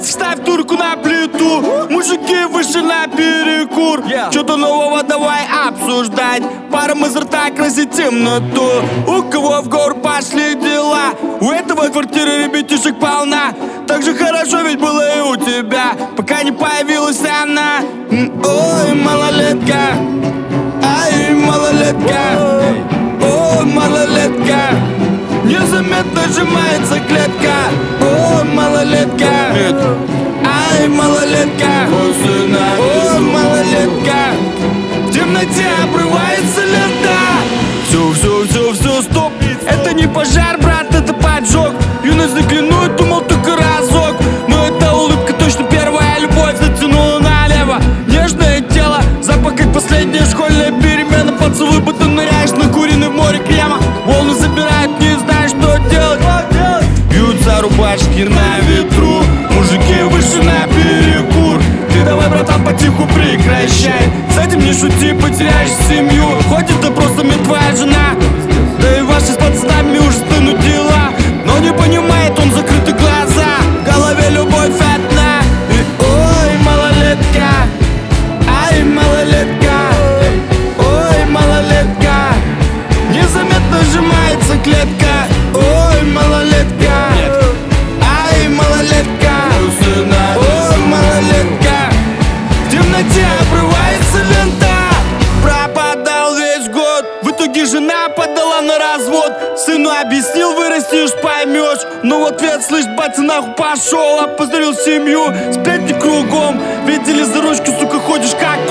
Блять, вставь турку на плиту. Мужики вышли на перекур. Yeah. Что-то нового давай обсуждать. Паром из рта красит темноту. У кого в гор пошли дела? У этого квартиры ребятишек полна. Так же хорошо ведь было и у тебя. Пока не появилась она. Ой, малолетка. Ай, малолетка. Ой, малолетка. Незаметно сжимается клетка малолетка. Ай, малолетка. О, малолетка. В темноте обрывается лента. Все, все, все, все, стоп. Это не пожар, брат, это поджог. Юность заглянуть, думал только разок. Но эта улыбка точно первая любовь Затянула налево. Нежное тело, запах как последняя школьная перемена. Поцелуй, будто ныряешь на куриный в море крема. Волны забирают, не знаешь, что делать? Бьются рубашки на потиху прекращай. С этим не шути, потеряешь семью. Хоть это просто итоге жена подала на развод. Сыну объяснил, вырастешь, поймешь. Но в ответ, слышь, батя нахуй пошел. Опозорил семью, сплетни кругом. Видели за ручку, сука, ходишь как